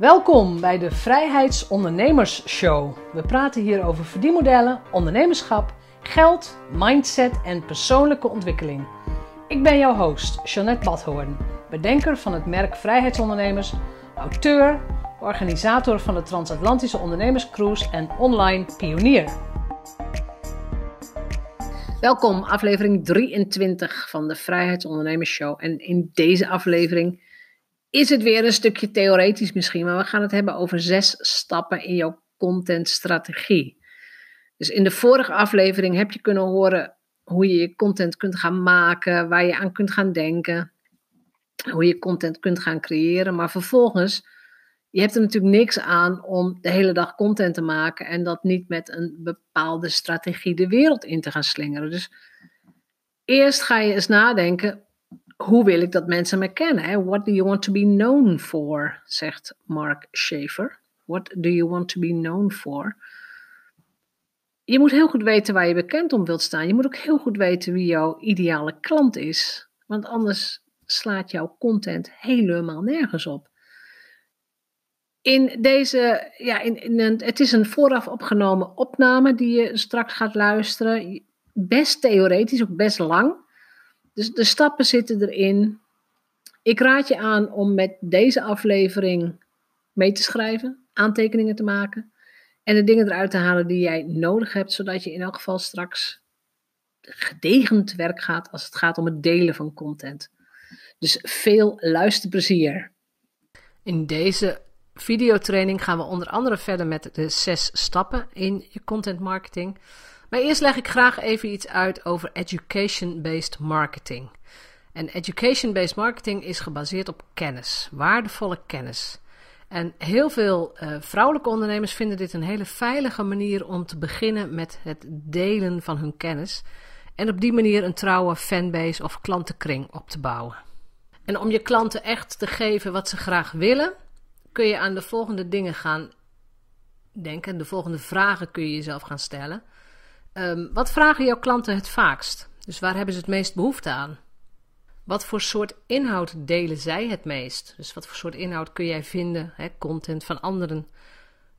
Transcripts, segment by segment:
Welkom bij de Vrijheidsondernemers Show. We praten hier over verdienmodellen, ondernemerschap, geld, mindset en persoonlijke ontwikkeling. Ik ben jouw host, Jeanette Badhoorn, bedenker van het merk Vrijheidsondernemers, auteur, organisator van de Transatlantische Ondernemerscruise en online pionier. Welkom, aflevering 23 van de Vrijheidsondernemers Show. En in deze aflevering is het weer een stukje theoretisch misschien, maar we gaan het hebben over zes stappen in jouw contentstrategie. Dus in de vorige aflevering heb je kunnen horen hoe je je content kunt gaan maken, waar je aan kunt gaan denken, hoe je content kunt gaan creëren. Maar vervolgens, je hebt er natuurlijk niks aan om de hele dag content te maken en dat niet met een bepaalde strategie de wereld in te gaan slingeren. Dus eerst ga je eens nadenken, hoe wil ik dat mensen me kennen? What do you want to be known for? Zegt Mark Schaefer. What do you want to be known for? Je moet heel goed weten waar je bekend om wilt staan. Je moet ook heel goed weten wie jouw ideale klant is. Want anders slaat jouw content helemaal nergens op. In deze, ja, in, in een, het is een vooraf opgenomen opname die je straks gaat luisteren. Best theoretisch, ook best lang. Dus de stappen zitten erin. Ik raad je aan om met deze aflevering mee te schrijven, aantekeningen te maken en de dingen eruit te halen die jij nodig hebt, zodat je in elk geval straks gedegen werk gaat als het gaat om het delen van content. Dus veel luisterplezier. In deze videotraining gaan we onder andere verder met de zes stappen in je content marketing. Maar eerst leg ik graag even iets uit over education-based marketing. En education-based marketing is gebaseerd op kennis, waardevolle kennis. En heel veel uh, vrouwelijke ondernemers vinden dit een hele veilige manier om te beginnen met het delen van hun kennis. En op die manier een trouwe fanbase of klantenkring op te bouwen. En om je klanten echt te geven wat ze graag willen, kun je aan de volgende dingen gaan denken. De volgende vragen kun je jezelf gaan stellen. Um, wat vragen jouw klanten het vaakst? Dus waar hebben ze het meest behoefte aan? Wat voor soort inhoud delen zij het meest? Dus wat voor soort inhoud kun jij vinden, hè, content van anderen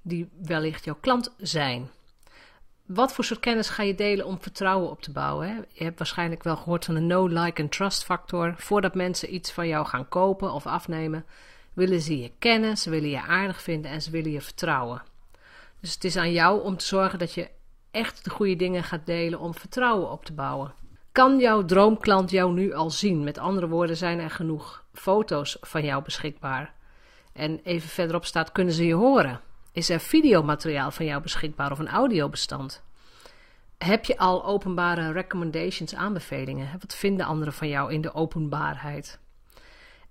die wellicht jouw klant zijn? Wat voor soort kennis ga je delen om vertrouwen op te bouwen? Hè? Je hebt waarschijnlijk wel gehoord van de no, like en trust factor. Voordat mensen iets van jou gaan kopen of afnemen, willen ze je kennen, ze willen je aardig vinden en ze willen je vertrouwen. Dus het is aan jou om te zorgen dat je echt de goede dingen gaat delen om vertrouwen op te bouwen. Kan jouw droomklant jou nu al zien? Met andere woorden, zijn er genoeg foto's van jou beschikbaar? En even verderop staat: kunnen ze je horen? Is er videomateriaal van jou beschikbaar of een audiobestand? Heb je al openbare recommendations, aanbevelingen? Wat vinden anderen van jou in de openbaarheid?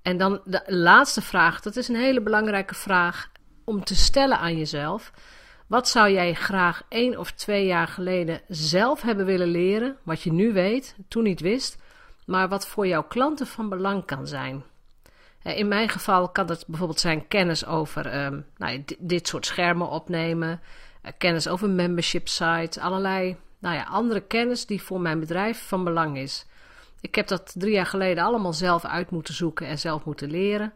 En dan de laatste vraag, dat is een hele belangrijke vraag om te stellen aan jezelf. Wat zou jij graag één of twee jaar geleden zelf hebben willen leren, wat je nu weet, toen niet wist, maar wat voor jouw klanten van belang kan zijn? Eh, in mijn geval kan dat bijvoorbeeld zijn kennis over um, nou, dit soort schermen opnemen, eh, kennis over membership sites, allerlei nou ja, andere kennis die voor mijn bedrijf van belang is. Ik heb dat drie jaar geleden allemaal zelf uit moeten zoeken en zelf moeten leren.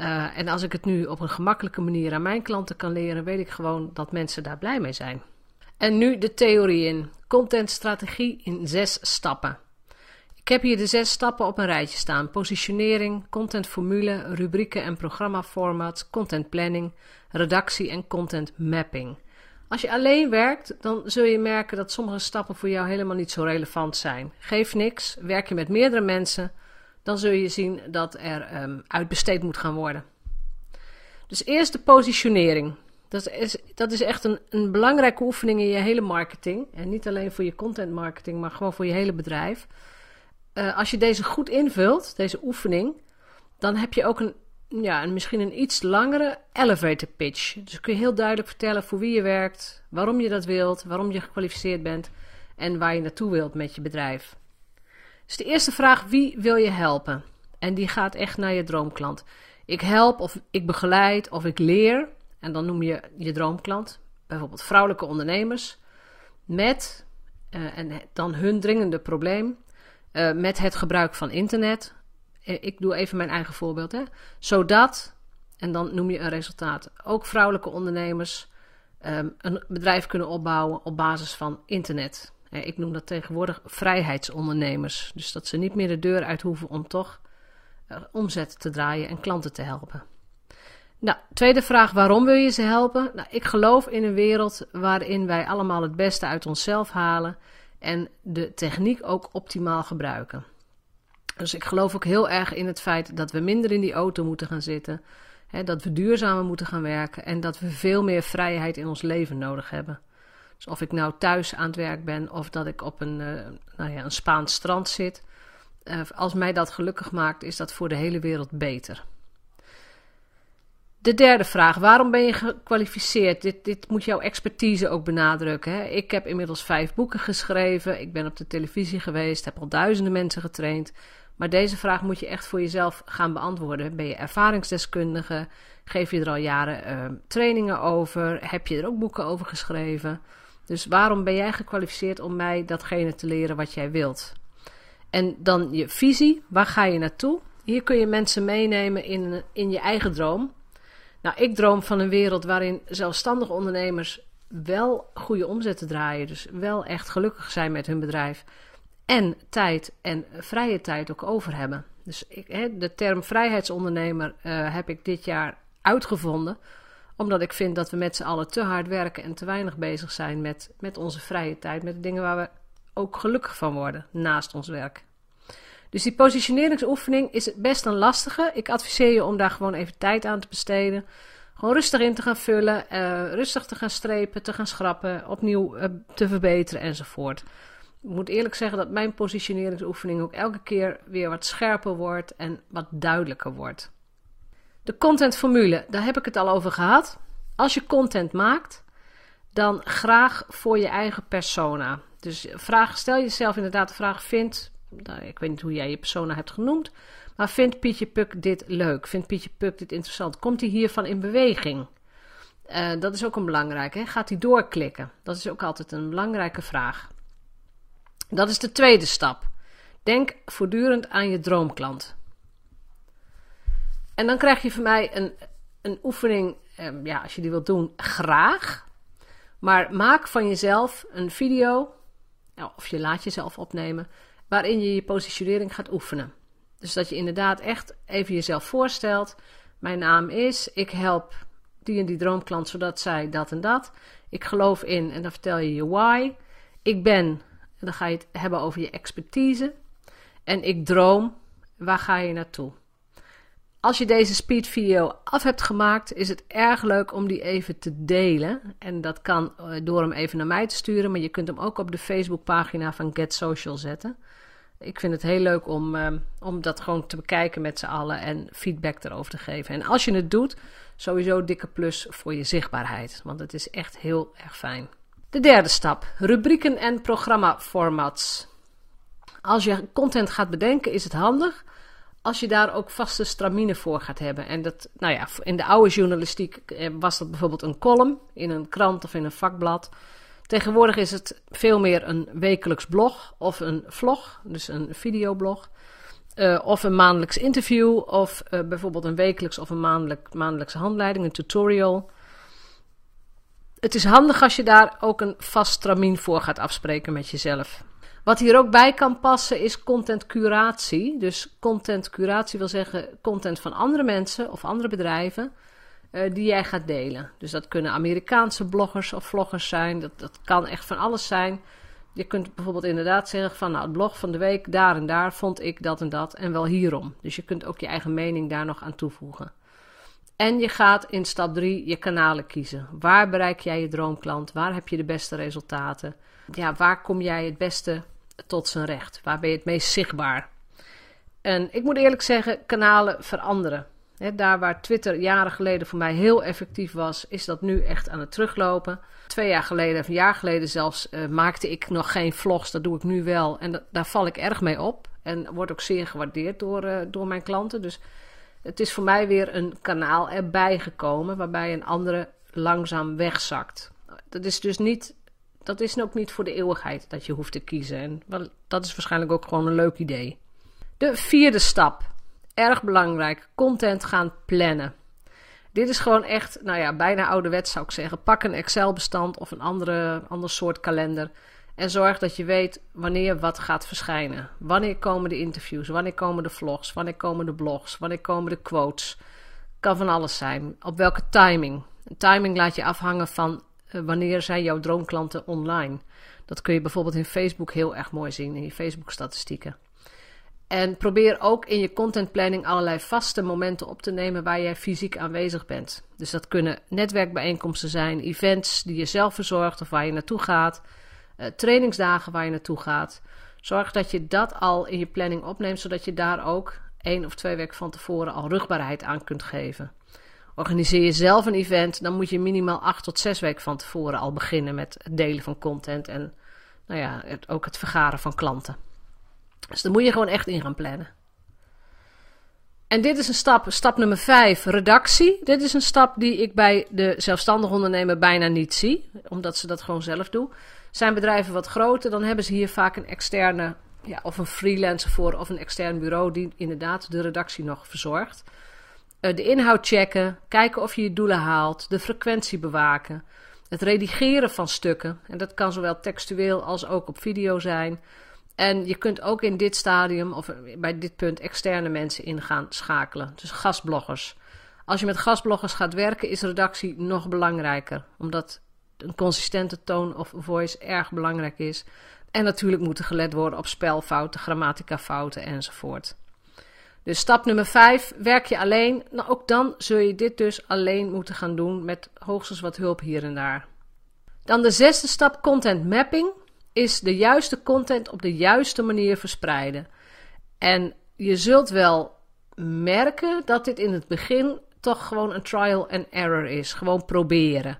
Uh, en als ik het nu op een gemakkelijke manier aan mijn klanten kan leren, weet ik gewoon dat mensen daar blij mee zijn. En nu de theorie in. Contentstrategie in zes stappen. Ik heb hier de zes stappen op een rijtje staan: positionering, contentformule, rubrieken en programmaformat, content planning, redactie en content mapping. Als je alleen werkt, dan zul je merken dat sommige stappen voor jou helemaal niet zo relevant zijn. Geef niks, werk je met meerdere mensen, dan zul je zien dat er um, uitbesteed moet gaan worden. Dus eerst de positionering. Dat is, dat is echt een, een belangrijke oefening in je hele marketing. En niet alleen voor je content marketing, maar gewoon voor je hele bedrijf. Uh, als je deze goed invult, deze oefening, dan heb je ook een, ja, misschien een iets langere elevator pitch. Dus kun je heel duidelijk vertellen voor wie je werkt, waarom je dat wilt, waarom je gekwalificeerd bent en waar je naartoe wilt met je bedrijf. Dus de eerste vraag, wie wil je helpen? En die gaat echt naar je droomklant. Ik help of ik begeleid of ik leer. En dan noem je je droomklant, bijvoorbeeld vrouwelijke ondernemers, met, uh, en dan hun dringende probleem, uh, met het gebruik van internet. Eh, ik doe even mijn eigen voorbeeld, hè. Zodat En dan noem je een resultaat. Ook vrouwelijke ondernemers um, een bedrijf kunnen opbouwen op basis van internet. Ik noem dat tegenwoordig vrijheidsondernemers. Dus dat ze niet meer de deur uit hoeven om toch uh, omzet te draaien en klanten te helpen. Nou, tweede vraag: waarom wil je ze helpen? Nou, ik geloof in een wereld waarin wij allemaal het beste uit onszelf halen en de techniek ook optimaal gebruiken. Dus ik geloof ook heel erg in het feit dat we minder in die auto moeten gaan zitten, hè, dat we duurzamer moeten gaan werken en dat we veel meer vrijheid in ons leven nodig hebben. Dus of ik nou thuis aan het werk ben of dat ik op een, uh, nou ja, een Spaans strand zit, uh, als mij dat gelukkig maakt, is dat voor de hele wereld beter. De derde vraag: waarom ben je gekwalificeerd? Dit, dit moet jouw expertise ook benadrukken. Hè? Ik heb inmiddels vijf boeken geschreven. Ik ben op de televisie geweest, heb al duizenden mensen getraind. Maar deze vraag moet je echt voor jezelf gaan beantwoorden. Ben je ervaringsdeskundige? Geef je er al jaren uh, trainingen over? Heb je er ook boeken over geschreven? Dus waarom ben jij gekwalificeerd om mij datgene te leren wat jij wilt? En dan je visie, waar ga je naartoe? Hier kun je mensen meenemen in, in je eigen droom. Nou, ik droom van een wereld waarin zelfstandige ondernemers wel goede omzetten draaien. Dus wel echt gelukkig zijn met hun bedrijf. En tijd en vrije tijd ook over hebben. Dus ik, de term vrijheidsondernemer uh, heb ik dit jaar uitgevonden. Omdat ik vind dat we met z'n allen te hard werken en te weinig bezig zijn met, met onze vrije tijd. Met de dingen waar we ook gelukkig van worden naast ons werk. Dus die positioneringsoefening is best een lastige. Ik adviseer je om daar gewoon even tijd aan te besteden. Gewoon rustig in te gaan vullen, uh, rustig te gaan strepen, te gaan schrappen, opnieuw uh, te verbeteren enzovoort. Ik moet eerlijk zeggen dat mijn positioneringsoefening ook elke keer weer wat scherper wordt en wat duidelijker wordt. De contentformule, daar heb ik het al over gehad. Als je content maakt, dan graag voor je eigen persona. Dus vraag, stel jezelf inderdaad de vraag: vindt nou, ik weet niet hoe jij je persona hebt genoemd, maar vindt Pietje Puk dit leuk? Vindt Pietje Puk dit interessant? Komt hij hiervan in beweging? Uh, dat is ook een belangrijke. Gaat hij doorklikken? Dat is ook altijd een belangrijke vraag. Dat is de tweede stap. Denk voortdurend aan je droomklant. En dan krijg je van mij een, een oefening, eh, ja, als je die wilt doen, graag. Maar maak van jezelf een video, nou, of je laat jezelf opnemen, waarin je je positionering gaat oefenen. Dus dat je inderdaad echt even jezelf voorstelt: mijn naam is, ik help die en die droomklant zodat zij dat en dat. Ik geloof in en dan vertel je je why. Ik ben, en dan ga je het hebben over je expertise. En ik droom, waar ga je naartoe? Als je deze speed video af hebt gemaakt, is het erg leuk om die even te delen. En dat kan eh, door hem even naar mij te sturen, maar je kunt hem ook op de Facebookpagina van Get Social zetten. Ik vind het heel leuk om, uh, om dat gewoon te bekijken met z'n allen en feedback erover te geven. En als je het doet, sowieso dikke plus voor je zichtbaarheid, want het is echt heel erg fijn. De derde stap: rubrieken en programmaformats. Als je content gaat bedenken, is het handig als je daar ook vaste stramine voor gaat hebben. En dat, nou ja, in de oude journalistiek eh, was dat bijvoorbeeld een column in een krant of in een vakblad. Tegenwoordig is het veel meer een wekelijks blog of een vlog, dus een videoblog. Uh, of een maandelijks interview, of uh, bijvoorbeeld een wekelijks of een maandelijk, maandelijkse handleiding, een tutorial. Het is handig als je daar ook een vast stramien voor gaat afspreken met jezelf. Wat hier ook bij kan passen is content curatie. Dus content curatie wil zeggen content van andere mensen of andere bedrijven uh, die jij gaat delen. Dus dat kunnen Amerikaanse bloggers of vloggers zijn. Dat, dat kan echt van alles zijn. Je kunt bijvoorbeeld inderdaad zeggen van nou, het blog van de week daar en daar vond ik dat en dat en wel hierom. Dus je kunt ook je eigen mening daar nog aan toevoegen. En je gaat in stap 3 je kanalen kiezen. Waar bereik jij je droomklant? Waar heb je de beste resultaten? Ja, waar kom jij het beste tot zijn recht? Waar ben je het meest zichtbaar? En ik moet eerlijk zeggen, kanalen veranderen daar waar Twitter jaren geleden voor mij heel effectief was, is dat nu echt aan het teruglopen. Twee jaar geleden, of een jaar geleden zelfs, uh, maakte ik nog geen vlogs. Dat doe ik nu wel. En daar val ik erg mee op. En wordt ook zeer gewaardeerd door, uh, door mijn klanten. Dus het is voor mij weer een kanaal erbij gekomen waarbij een andere langzaam wegzakt. Dat is dus niet. Dat is ook niet voor de eeuwigheid dat je hoeft te kiezen. En wel, dat is waarschijnlijk ook gewoon een leuk idee. De vierde stap erg belangrijk, content gaan plannen. Dit is gewoon echt, nou ja, bijna ouderwets zou ik zeggen. Pak een Excel-bestand of een andere, ander soort kalender. En zorg dat je weet wanneer wat gaat verschijnen. Wanneer komen de interviews? Wanneer komen de vlogs? Wanneer komen de blogs? Wanneer komen de quotes? Kan van alles zijn. Op welke timing? timing laat je afhangen van wanneer zijn jouw droomklanten online. Dat kun je bijvoorbeeld in Facebook heel erg mooi zien, in je Facebook-statistieken. En probeer ook in je contentplanning allerlei vaste momenten op te nemen waar jij fysiek aanwezig bent. Dus dat kunnen netwerkbijeenkomsten zijn, events die je zelf verzorgt of waar je naartoe gaat, uh, trainingsdagen waar je naartoe gaat. Zorg dat je dat al in je planning opneemt, zodat je daar ook één of twee weken van tevoren al rugbaarheid aan kunt geven. Organiseer je zelf een event, dan moet je minimaal acht tot zes weken van tevoren al beginnen met het delen van content en nou ja, het, ook het vergaren van klanten. Dus daar moet je gewoon echt in gaan plannen. En dit is een stap, stap nummer 5, redactie. Dit is een stap die ik bij de zelfstandig ondernemer bijna niet zie, omdat ze dat gewoon zelf doen. Zijn bedrijven wat groter, dan hebben ze hier vaak een externe, ja, of een freelancer voor, of een extern bureau die inderdaad de redactie nog verzorgt. Uh, de inhoud checken, kijken of je je doelen haalt, de frequentie bewaken, het redigeren van stukken. En dat kan zowel textueel als ook op video zijn. En je kunt ook in dit stadium of bij dit punt externe mensen in gaan schakelen. Dus gastbloggers. Als je met gastbloggers gaat werken, is redactie nog belangrijker. Omdat een consistente toon of voice erg belangrijk is. En natuurlijk moet er gelet worden op spelfouten, grammaticafouten enzovoort. Dus stap nummer 5, werk je alleen. Nou, ook dan zul je dit dus alleen moeten gaan doen met hoogstens wat hulp hier en daar. Dan de zesde stap, content mapping is de juiste content op de juiste manier verspreiden. En je zult wel merken dat dit in het begin toch gewoon een trial and error is. Gewoon proberen.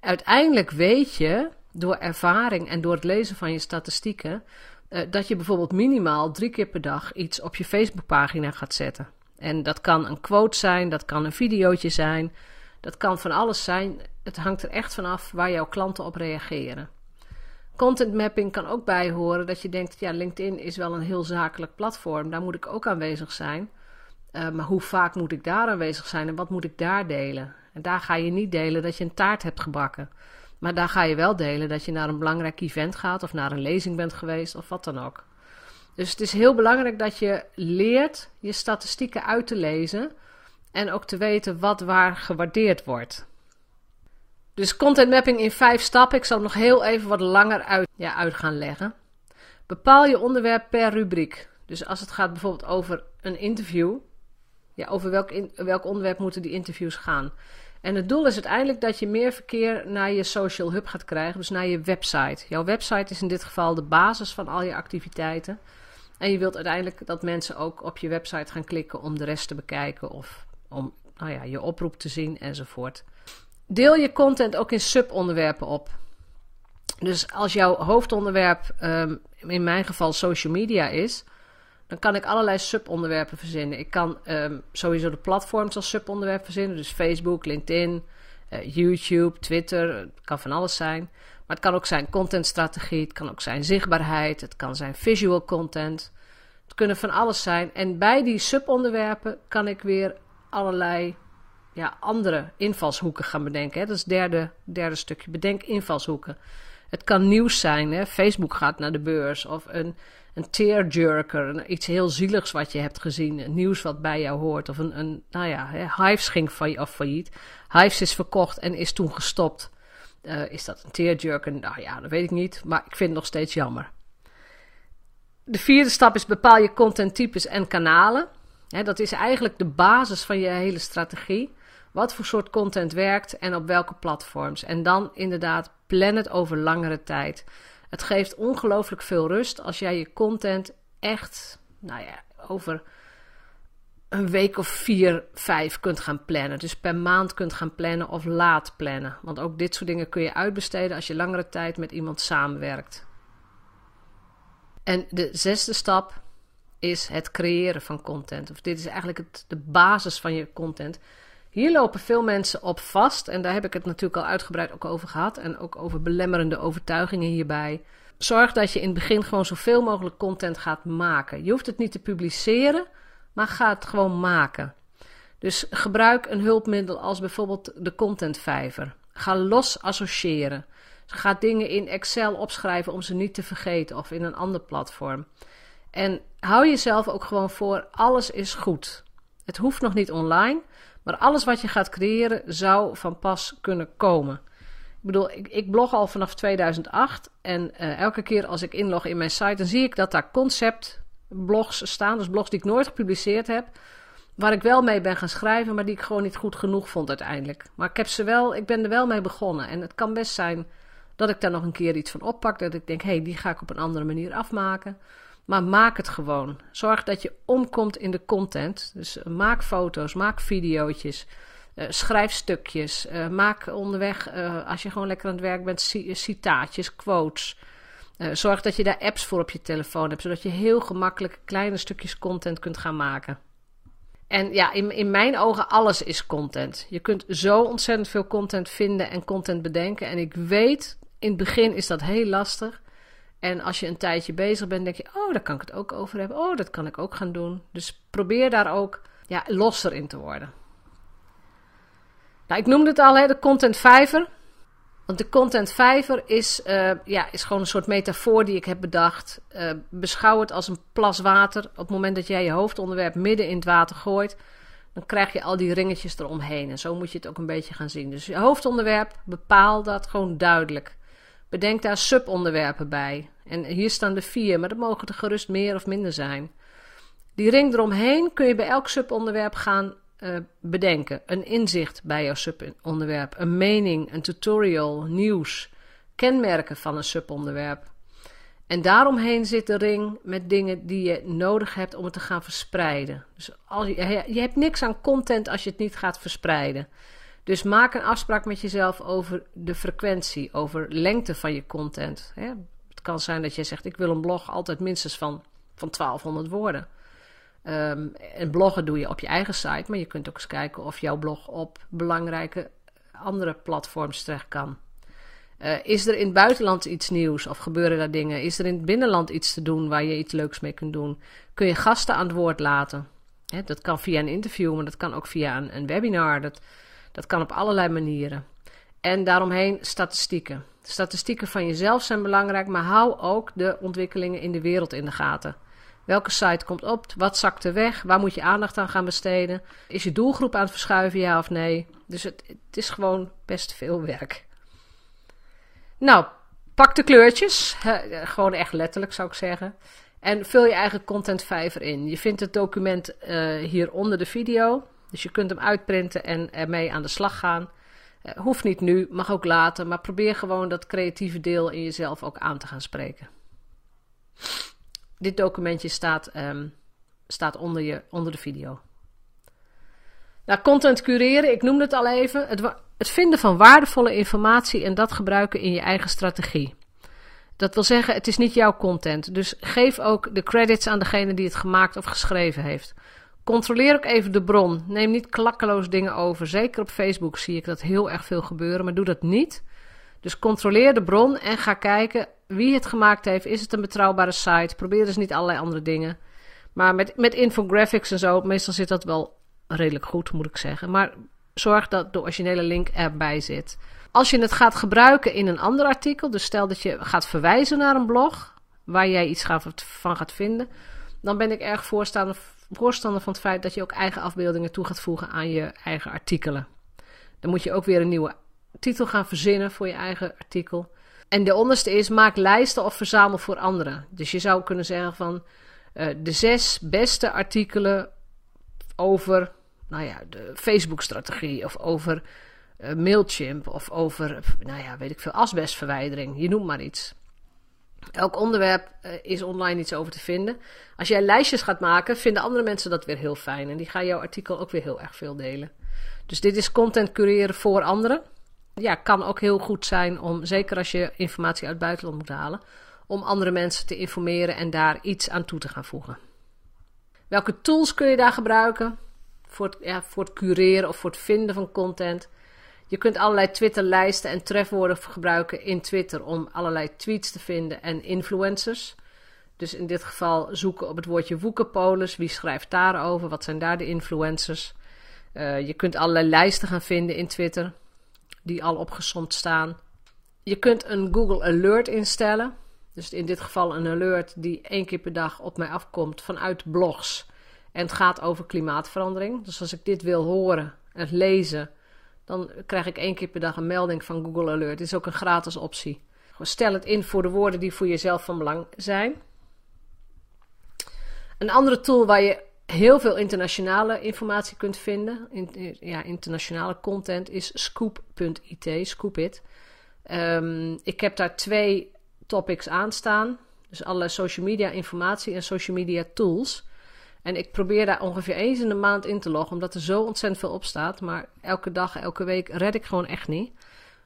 Uiteindelijk weet je door ervaring en door het lezen van je statistieken uh, dat je bijvoorbeeld minimaal drie keer per dag iets op je Facebookpagina gaat zetten. En dat kan een quote zijn, dat kan een videootje zijn, dat kan van alles zijn. Het hangt er echt vanaf waar jouw klanten op reageren. Content mapping kan ook bij horen dat je denkt: ja, LinkedIn is wel een heel zakelijk platform, daar moet ik ook aanwezig zijn. Uh, maar hoe vaak moet ik daar aanwezig zijn en wat moet ik daar delen? En daar ga je niet delen dat je een taart hebt gebakken. Maar daar ga je wel delen dat je naar een belangrijk event gaat of naar een lezing bent geweest of wat dan ook. Dus het is heel belangrijk dat je leert je statistieken uit te lezen en ook te weten wat waar gewaardeerd wordt. Dus content mapping in vijf stappen. Ik zal nog heel even wat langer uit, ja, uit gaan leggen. Bepaal je onderwerp per rubriek. Dus als het gaat bijvoorbeeld over een interview, ja, over welk, in, welk onderwerp moeten die interviews gaan? En het doel is uiteindelijk dat je meer verkeer naar je social hub gaat krijgen, dus naar je website. Jouw website is in dit geval de basis van al je activiteiten. En je wilt uiteindelijk dat mensen ook op je website gaan klikken om de rest te bekijken of om nou ja, je oproep te zien enzovoort. Deel je content ook in subonderwerpen op. Dus als jouw hoofdonderwerp, um, in mijn geval social media is, dan kan ik allerlei subonderwerpen verzinnen. Ik kan um, sowieso de platforms als subonderwerp verzinnen. Dus Facebook, LinkedIn, uh, YouTube, Twitter. Het kan van alles zijn. Maar het kan ook zijn contentstrategie. Het kan ook zijn zichtbaarheid. Het kan zijn visual content. Het kunnen van alles zijn. En bij die subonderwerpen kan ik weer allerlei ja, andere invalshoeken gaan bedenken. Hè. Dat is het derde, derde stukje. Bedenk invalshoeken. Het kan nieuws zijn. Hè. Facebook gaat naar de beurs. Of een een tearjerker, iets heel zieligs wat je hebt gezien, nieuws wat bij jou hoort, of een, een nou ja, Hives ging failliet. Hives is verkocht en is toen gestopt. Uh, is dat een tearjerker? Nou ja, dat weet ik niet, maar ik vind het nog steeds jammer. De vierde stap is bepaal je contenttypes en kanalen. dat is eigenlijk de basis van je hele strategie. Wat voor soort content werkt en op welke platforms. En dan inderdaad plan het over langere tijd. Het geeft ongelooflijk veel rust als jij je content echt, nou ja, over een week of vier, vijf kunt gaan plannen. Dus per maand kunt gaan plannen of laat plannen. Want ook dit soort dingen kun je uitbesteden als je langere tijd met iemand samenwerkt. En de zesde stap is het creëren van content. Of dit is eigenlijk het, de basis van je content. Hier lopen veel mensen op vast. En daar heb ik het natuurlijk al uitgebreid ook over gehad. En ook over belemmerende overtuigingen hierbij. Zorg dat je in het begin gewoon zoveel mogelijk content gaat maken. Je hoeft het niet te publiceren, maar ga het gewoon maken. Dus gebruik een hulpmiddel als bijvoorbeeld de contentvijver. Ga los associëren. Ga dingen in Excel opschrijven om ze niet te vergeten of in een ander platform. En hou jezelf ook gewoon voor, alles is goed. Het hoeft nog niet online, maar alles wat je gaat creëren zou van pas kunnen komen. Ik bedoel, ik, ik blog al vanaf 2008 en uh, elke keer als ik inlog in mijn site, dan zie ik dat daar conceptblogs staan, dus blogs die ik nooit gepubliceerd heb, waar ik wel mee ben gaan schrijven, maar die ik gewoon niet goed genoeg vond uiteindelijk. Maar ik, heb ze wel, ik ben er wel mee begonnen en het kan best zijn dat ik daar nog een keer iets van oppak, dat ik denk, hé, hey, die ga ik op een andere manier afmaken. Maar maak het gewoon. Zorg dat je omkomt in de content. Dus uh, maak foto's, maak video's. Uh, schrijf stukjes. Uh, maak onderweg, als je gewoon lekker aan het werk bent, citaatjes, quotes. zorg dat je daar apps voor op je telefoon hebt, zodat je heel gemakkelijk kleine stukjes content kunt gaan maken. En ja, in, in mijn ogen, alles is content. Je kunt zo ontzettend veel content vinden en content bedenken. En ik weet, in het begin is dat heel lastig. En als je een tijdje bezig bent, denk je: oh, daar kan ik het ook over hebben. Oh, dat kan ik ook gaan doen. Dus probeer daar ook ja, losser in te worden. Nou, ik noemde het al, hè, de content vijver. Want de content vijver is, uh, ja, is gewoon een soort metafoor die ik heb bedacht. Uh, beschouw het als een plas water. Op het moment dat jij je hoofdonderwerp midden in het water gooit, dan krijg je al die ringetjes eromheen. En zo moet je het ook een beetje gaan zien. Dus je hoofdonderwerp, bepaal dat gewoon duidelijk. Bedenk daar subonderwerpen bij. En hier staan de vier, maar dat mogen er gerust meer of minder zijn. Die ring eromheen kun je bij elk subonderwerp gaan uh, bedenken. Een inzicht bij jouw subonderwerp, een mening, een tutorial, nieuws, kenmerken van een subonderwerp. En daaromheen zit de ring met dingen die je nodig hebt om het te gaan verspreiden. Dus als je, je hebt niks aan content als je het niet gaat verspreiden. Dus maak een afspraak met jezelf over de frequentie, over lengte van je content. Het kan zijn dat je zegt: Ik wil een blog altijd minstens van, van 1200 woorden. Um, en bloggen doe je op je eigen site, maar je kunt ook eens kijken of jouw blog op belangrijke andere platforms terecht kan. Uh, is er in het buitenland iets nieuws of gebeuren daar dingen? Is er in het binnenland iets te doen waar je iets leuks mee kunt doen? Kun je gasten aan het woord laten? dat kan via een interview, maar dat kan ook via een, een webinar. Dat, dat kan op allerlei manieren. En daaromheen statistieken. statistieken van jezelf zijn belangrijk, maar hou ook de ontwikkelingen in de wereld in de gaten. Welke site komt op? Wat zakt er weg? Waar moet je aandacht aan gaan besteden? Is je doelgroep aan het verschuiven, ja of nee? Dus het, het is gewoon best veel werk. Nou, pak de kleurtjes. gewoon echt letterlijk zou ik zeggen. En vul je eigen content vijver in. Je vindt het document uh, hier onder de video. Dus je kunt hem uitprinten en ermee aan de slag gaan. Uh, hoeft niet nu, mag ook later. Maar probeer gewoon dat creatieve deel in jezelf ook aan te gaan spreken dit documentje staat, um, staat onder, je, onder de video. Nou, content cureren, ik noemde het al even. Het, het vinden van waardevolle informatie en dat gebruiken in je eigen strategie. Dat wil zeggen, het is niet jouw content. Dus geef ook de credits aan degene die het gemaakt of geschreven heeft. Controleer ook even de bron. Neem niet klakkeloos dingen over. Zeker op Facebook zie ik dat heel erg veel gebeuren, maar doe dat niet. Dus controleer de bron en ga kijken wie het gemaakt heeft. Is het een betrouwbare site? Probeer dus niet allerlei andere dingen. Maar met, met infographics en zo, meestal zit dat wel redelijk goed, moet ik zeggen. Maar zorg dat de originele link erbij zit. Als je het gaat gebruiken in een ander artikel, dus stel dat je gaat verwijzen naar een blog waar jij iets van gaat vinden, dan ben ik erg voorstander, voorstander van het feit dat je ook eigen afbeeldingen toe gaat voegen aan je eigen artikelen. Dan moet je ook weer een nieuwe titel gaan verzinnen voor je eigen artikel. En de onderste is: maak lijsten of verzamel voor anderen. Dus je zou kunnen zeggen van uh, de zes beste artikelen over, nou ja, de Facebook-strategie of over uh, Mailchimp of over, nou ja, weet ik veel, asbestverwijdering. Je noemt maar iets. Elk onderwerp uh, is online iets over te vinden. Als jij lijstjes gaat maken, vinden andere mensen dat weer heel fijn. En die gaan jouw artikel ook weer heel erg veel delen. Dus dit is content cureren voor anderen ja, kan ook heel goed zijn om, zeker als je informatie uit het buitenland moet halen, om andere mensen te informeren en daar iets aan toe te gaan voegen. Welke tools kun je daar gebruiken voor ja, voor het cureren of voor het vinden van content? Je kunt allerlei Twitter-lijsten en trefwoorden gebruiken in Twitter om allerlei tweets te vinden en influencers. Dus in dit geval zoeken op het woordje Woekerpolis. Wie schrijft daarover? Wat zijn daar de influencers? Uh, je kunt allerlei lijsten gaan vinden in Twitter die al opgezond staan. Je kunt een Google Alert instellen. Dus in dit geval een alert die één keer per dag op mij afkomt vanuit blogs. En het gaat over klimaatverandering. Dus als ik dit wil horen en lezen, dan krijg ik één keer per dag een melding van Google Alert. Dit is ook een gratis optie. Stel het in voor de woorden die voor jezelf van belang zijn. Een andere tool waar je heel veel internationale informatie kunt vinden, in, ja, internationale content, is scoop.it, scoopit. Um, ik heb daar twee topics aanstaan, dus alle social media informatie en social media tools. En ik probeer daar ongeveer eens in de maand in te loggen, omdat er zo ontzettend veel op staat. Maar elke dag, elke week red ik gewoon echt niet.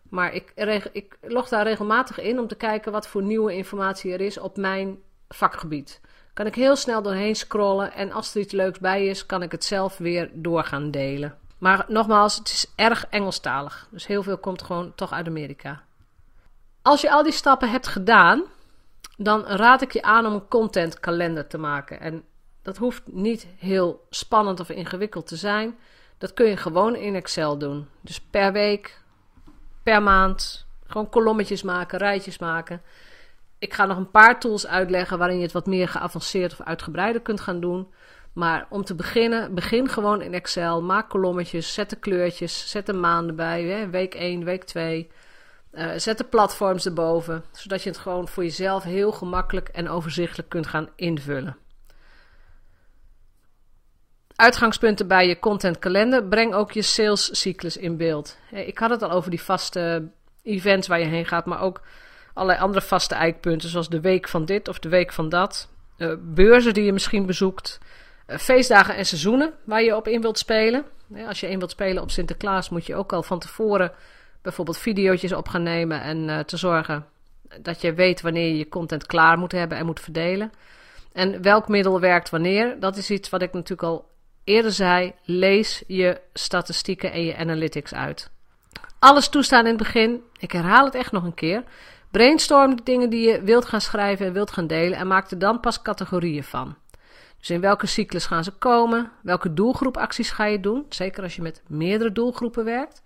Maar ik, ik log daar regelmatig in om te kijken wat voor nieuwe informatie er is op mijn vakgebied. Kan ik heel snel doorheen scrollen en als er iets leuks bij is, kan ik het zelf weer door gaan delen. Maar nogmaals, het is erg Engelstalig. Dus heel veel komt gewoon toch uit Amerika. Als je al die stappen hebt gedaan, dan raad ik je aan om een contentkalender te maken. En dat hoeft niet heel spannend of ingewikkeld te zijn. Dat kun je gewoon in Excel doen. Dus per week, per maand, gewoon kolommetjes maken, rijtjes maken. Ik ga nog een paar tools uitleggen waarin je het wat meer geavanceerd of uitgebreider kunt gaan doen. Maar om te beginnen, begin gewoon in Excel. Maak kolommetjes, zet de kleurtjes, zet de maanden bij. Week 1, week 2. Uh, eh, zet de platforms erboven. Zodat je het gewoon voor jezelf heel gemakkelijk en overzichtelijk kunt gaan invullen. Uitgangspunten bij je content kalender. Breng ook je salescyclus in beeld. Ik had het al over die vaste events waar je heen gaat, maar ook allerlei andere vaste eikpunten, zoals de week van dit of de week van dat. Uh, beurzen die je misschien bezoekt. Uh, feestdagen en seizoenen waar je op in wilt spelen. als je in wilt spelen op Sinterklaas, moet je ook al van tevoren bijvoorbeeld video's op gaan nemen en uh, te zorgen dat je weet wanneer je je content klaar moet hebben en moet verdelen. En welk middel werkt wanneer, dat is iets wat ik natuurlijk al eerder zei. Lees je statistieken en je analytics uit. Alles toestaan in het begin. Ik herhaal het echt nog een keer. Brainstorm de dingen die je wilt gaan schrijven en wilt gaan delen en maak er dan pas categorieën van. Dus in welke cyclus gaan ze komen? Welke doelgroepacties ga je doen? Zeker als je met meerdere doelgroepen werkt.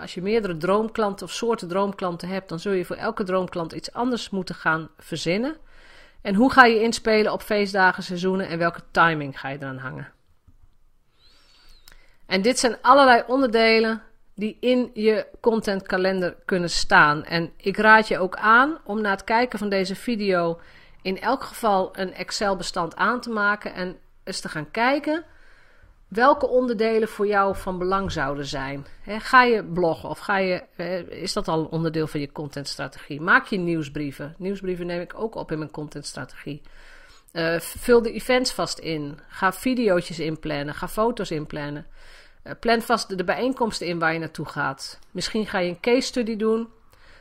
als je meerdere droomklanten of soorten droomklanten hebt, dan zul je voor elke droomklant iets anders moeten gaan verzinnen. En hoe ga je inspelen op feestdagen, seizoenen en welke timing ga je eraan hangen? En dit zijn allerlei onderdelen die in je contentkalender kunnen staan. En ik raad je ook aan om na het kijken van deze video in elk geval een Excel-bestand aan te maken en eens te gaan kijken welke onderdelen voor jou van belang zouden zijn. ga je bloggen of ga je, is dat al een onderdeel van je contentstrategie? Maak je nieuwsbrieven. Nieuwsbrieven neem ik ook op in mijn contentstrategie. Uh, vul de events vast in. Ga video's inplannen. Ga foto's inplannen. Uh, plan vast de bijeenkomsten in waar je naartoe gaat. Misschien ga je een case study doen.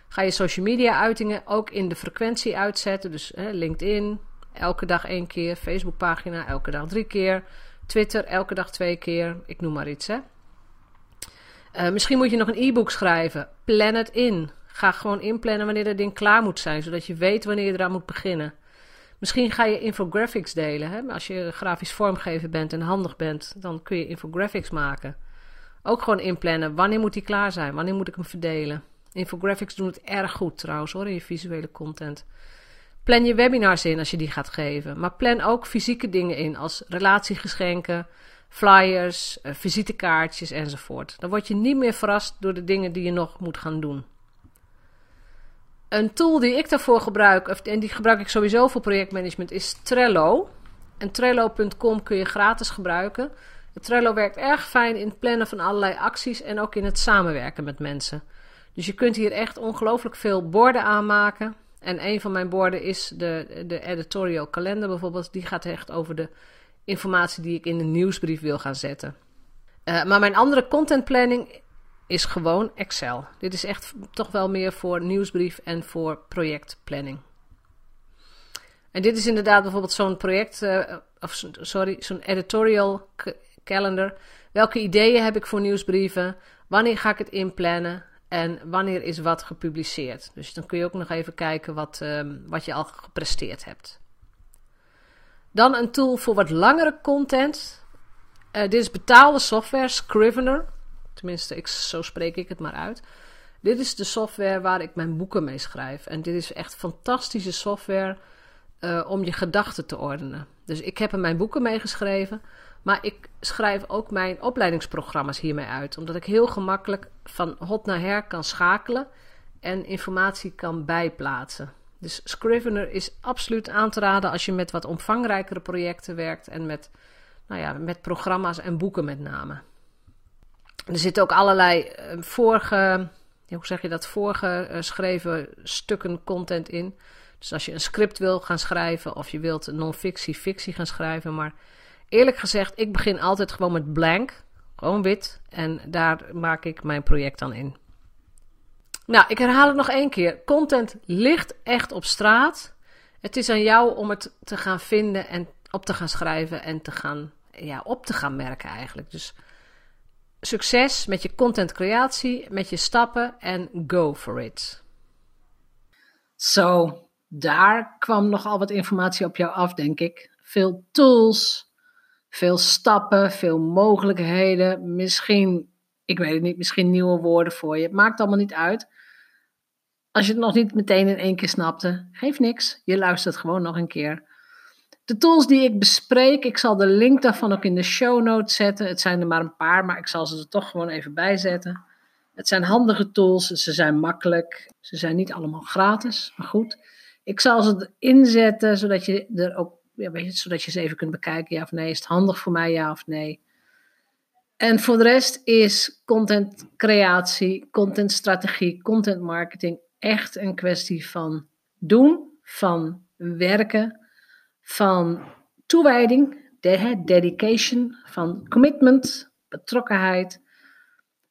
Ga je social media uitingen ook in de frequentie uitzetten. Dus LinkedIn, elke dag één keer. Facebookpagina, elke dag drie keer. Twitter, elke dag twee keer. Ik noem maar iets, hè. Uh, misschien moet je nog een e-book schrijven. Plan het in. Ga gewoon inplannen wanneer dat ding klaar moet zijn, zodat je weet wanneer je eraan moet beginnen. Misschien ga je infographics delen. Hè? Als je grafisch vormgever bent en handig bent, dan kun je infographics maken. Ook gewoon inplannen. Wanneer moet die klaar zijn? Wanneer moet ik hem verdelen? Infographics doen het erg goed trouwens hoor, in je visuele content. Plan je webinars in als je die gaat geven. Maar plan ook fysieke dingen in als relatiegeschenken, flyers, eh, visitekaartjes enzovoort. Dan word je niet meer verrast door de dingen die je nog moet gaan doen. Een tool die ik daarvoor gebruik, en die gebruik ik sowieso voor projectmanagement, is Trello. En Trello.com kun je gratis gebruiken. Trello werkt erg fijn in het plannen van allerlei acties en ook in het samenwerken met mensen. Dus je kunt hier echt ongelooflijk veel borden aanmaken. En een van mijn borden is de, de editorial kalender bijvoorbeeld. Die gaat echt over de informatie die ik in de nieuwsbrief wil gaan zetten. Uh, maar mijn andere content planning is gewoon Excel. Dit is echt toch wel meer voor nieuwsbrief en voor projectplanning. En dit is inderdaad bijvoorbeeld zo'n project, uh, of sorry, zo'n editorial calendar. Welke ideeën heb ik voor nieuwsbrieven? Wanneer ga ik het inplannen? En wanneer is wat gepubliceerd? Dus dan kun je ook nog even kijken wat, um, wat je al gepresteerd hebt. Dan een tool voor wat langere content. Uh, dit is betaalde software, Scrivener. Tenminste, zo spreek ik het maar uit. Dit is de software waar ik mijn boeken mee schrijf. En dit is echt fantastische software uh, om je gedachten te ordenen. Dus ik heb er mijn boeken mee geschreven. Maar ik schrijf ook mijn opleidingsprogramma's hiermee uit. Omdat ik heel gemakkelijk van hot naar her kan schakelen en informatie kan bijplaatsen. Dus Scrivener is absoluut aan te raden als je met wat omvangrijkere projecten werkt en met, nou ja, met programma's en boeken met name. Er zitten ook allerlei uh, vorige, hoe zeg je dat, voorgeschreven stukken content in. Dus als je een script wil gaan schrijven of je wilt non-fictie, fictie gaan schrijven. Maar eerlijk gezegd, ik begin altijd gewoon met blank, gewoon wit. En daar maak ik mijn project dan in. Nou, ik herhaal het nog één keer. Content ligt echt op straat. Het is aan jou om het te gaan vinden en op te gaan schrijven en te gaan, ja, op te gaan merken eigenlijk. Dus succes met je contentcreatie, met je stappen en go for it. Zo, daar kwam nogal wat informatie op jou af, denk ik. Veel tools, veel stappen, veel mogelijkheden. Misschien, ik weet het niet, misschien nieuwe woorden voor je. Het maakt allemaal niet uit. Als je het nog niet meteen in één keer snapte, geef niks. Je luistert gewoon nog een keer. De tools die ik bespreek, ik zal de link daarvan ook in de show notes zetten. Het zijn er maar een paar, maar ik zal ze er toch gewoon even bij zetten. Het zijn handige tools, ze zijn makkelijk. Ze zijn niet allemaal gratis, maar goed. Ik zal ze inzetten zodat je er ook, ja, weet je, zodat je ze even kunt bekijken, ja of nee. Is het handig voor mij, ja of nee? En voor de rest is content creatie, content strategie, content marketing echt een kwestie van doen, van werken, van toewijding, dedication, van commitment, betrokkenheid,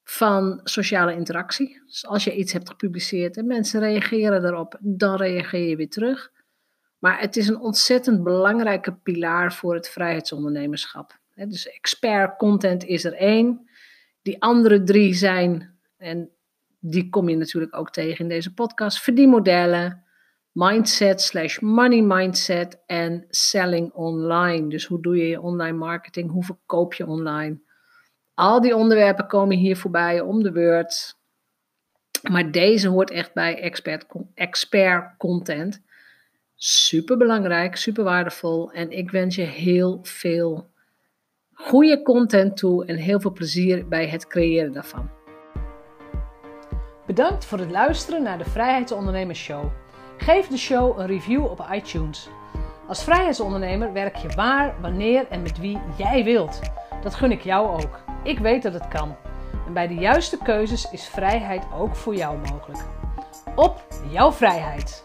van sociale interactie. Dus als je iets hebt gepubliceerd en mensen reageren daarop, dan reageer je weer terug. Maar het is een ontzettend belangrijke pilaar voor het vrijheidsondernemerschap. Dus expert content is er één. Die andere drie zijn, en die kom je natuurlijk ook tegen in deze podcast, verdienmodellen, mindset slash money mindset en selling online. Dus hoe doe je je online marketing? Hoe verkoop je online? Al die onderwerpen komen hier voorbij om de beurt. Maar deze hoort echt bij expert, expert content. Super belangrijk, super waardevol. En ik wens je heel veel goede content toe en heel veel plezier bij het creëren daarvan. Bedankt voor het luisteren naar de Vrijheidsondernemers Show. Geef de show een review op iTunes. Als vrijheidsondernemer werk je waar, wanneer en met wie jij wilt. Dat gun ik jou ook. Ik weet dat het kan. En bij de juiste keuzes is vrijheid ook voor jou mogelijk. Op jouw vrijheid!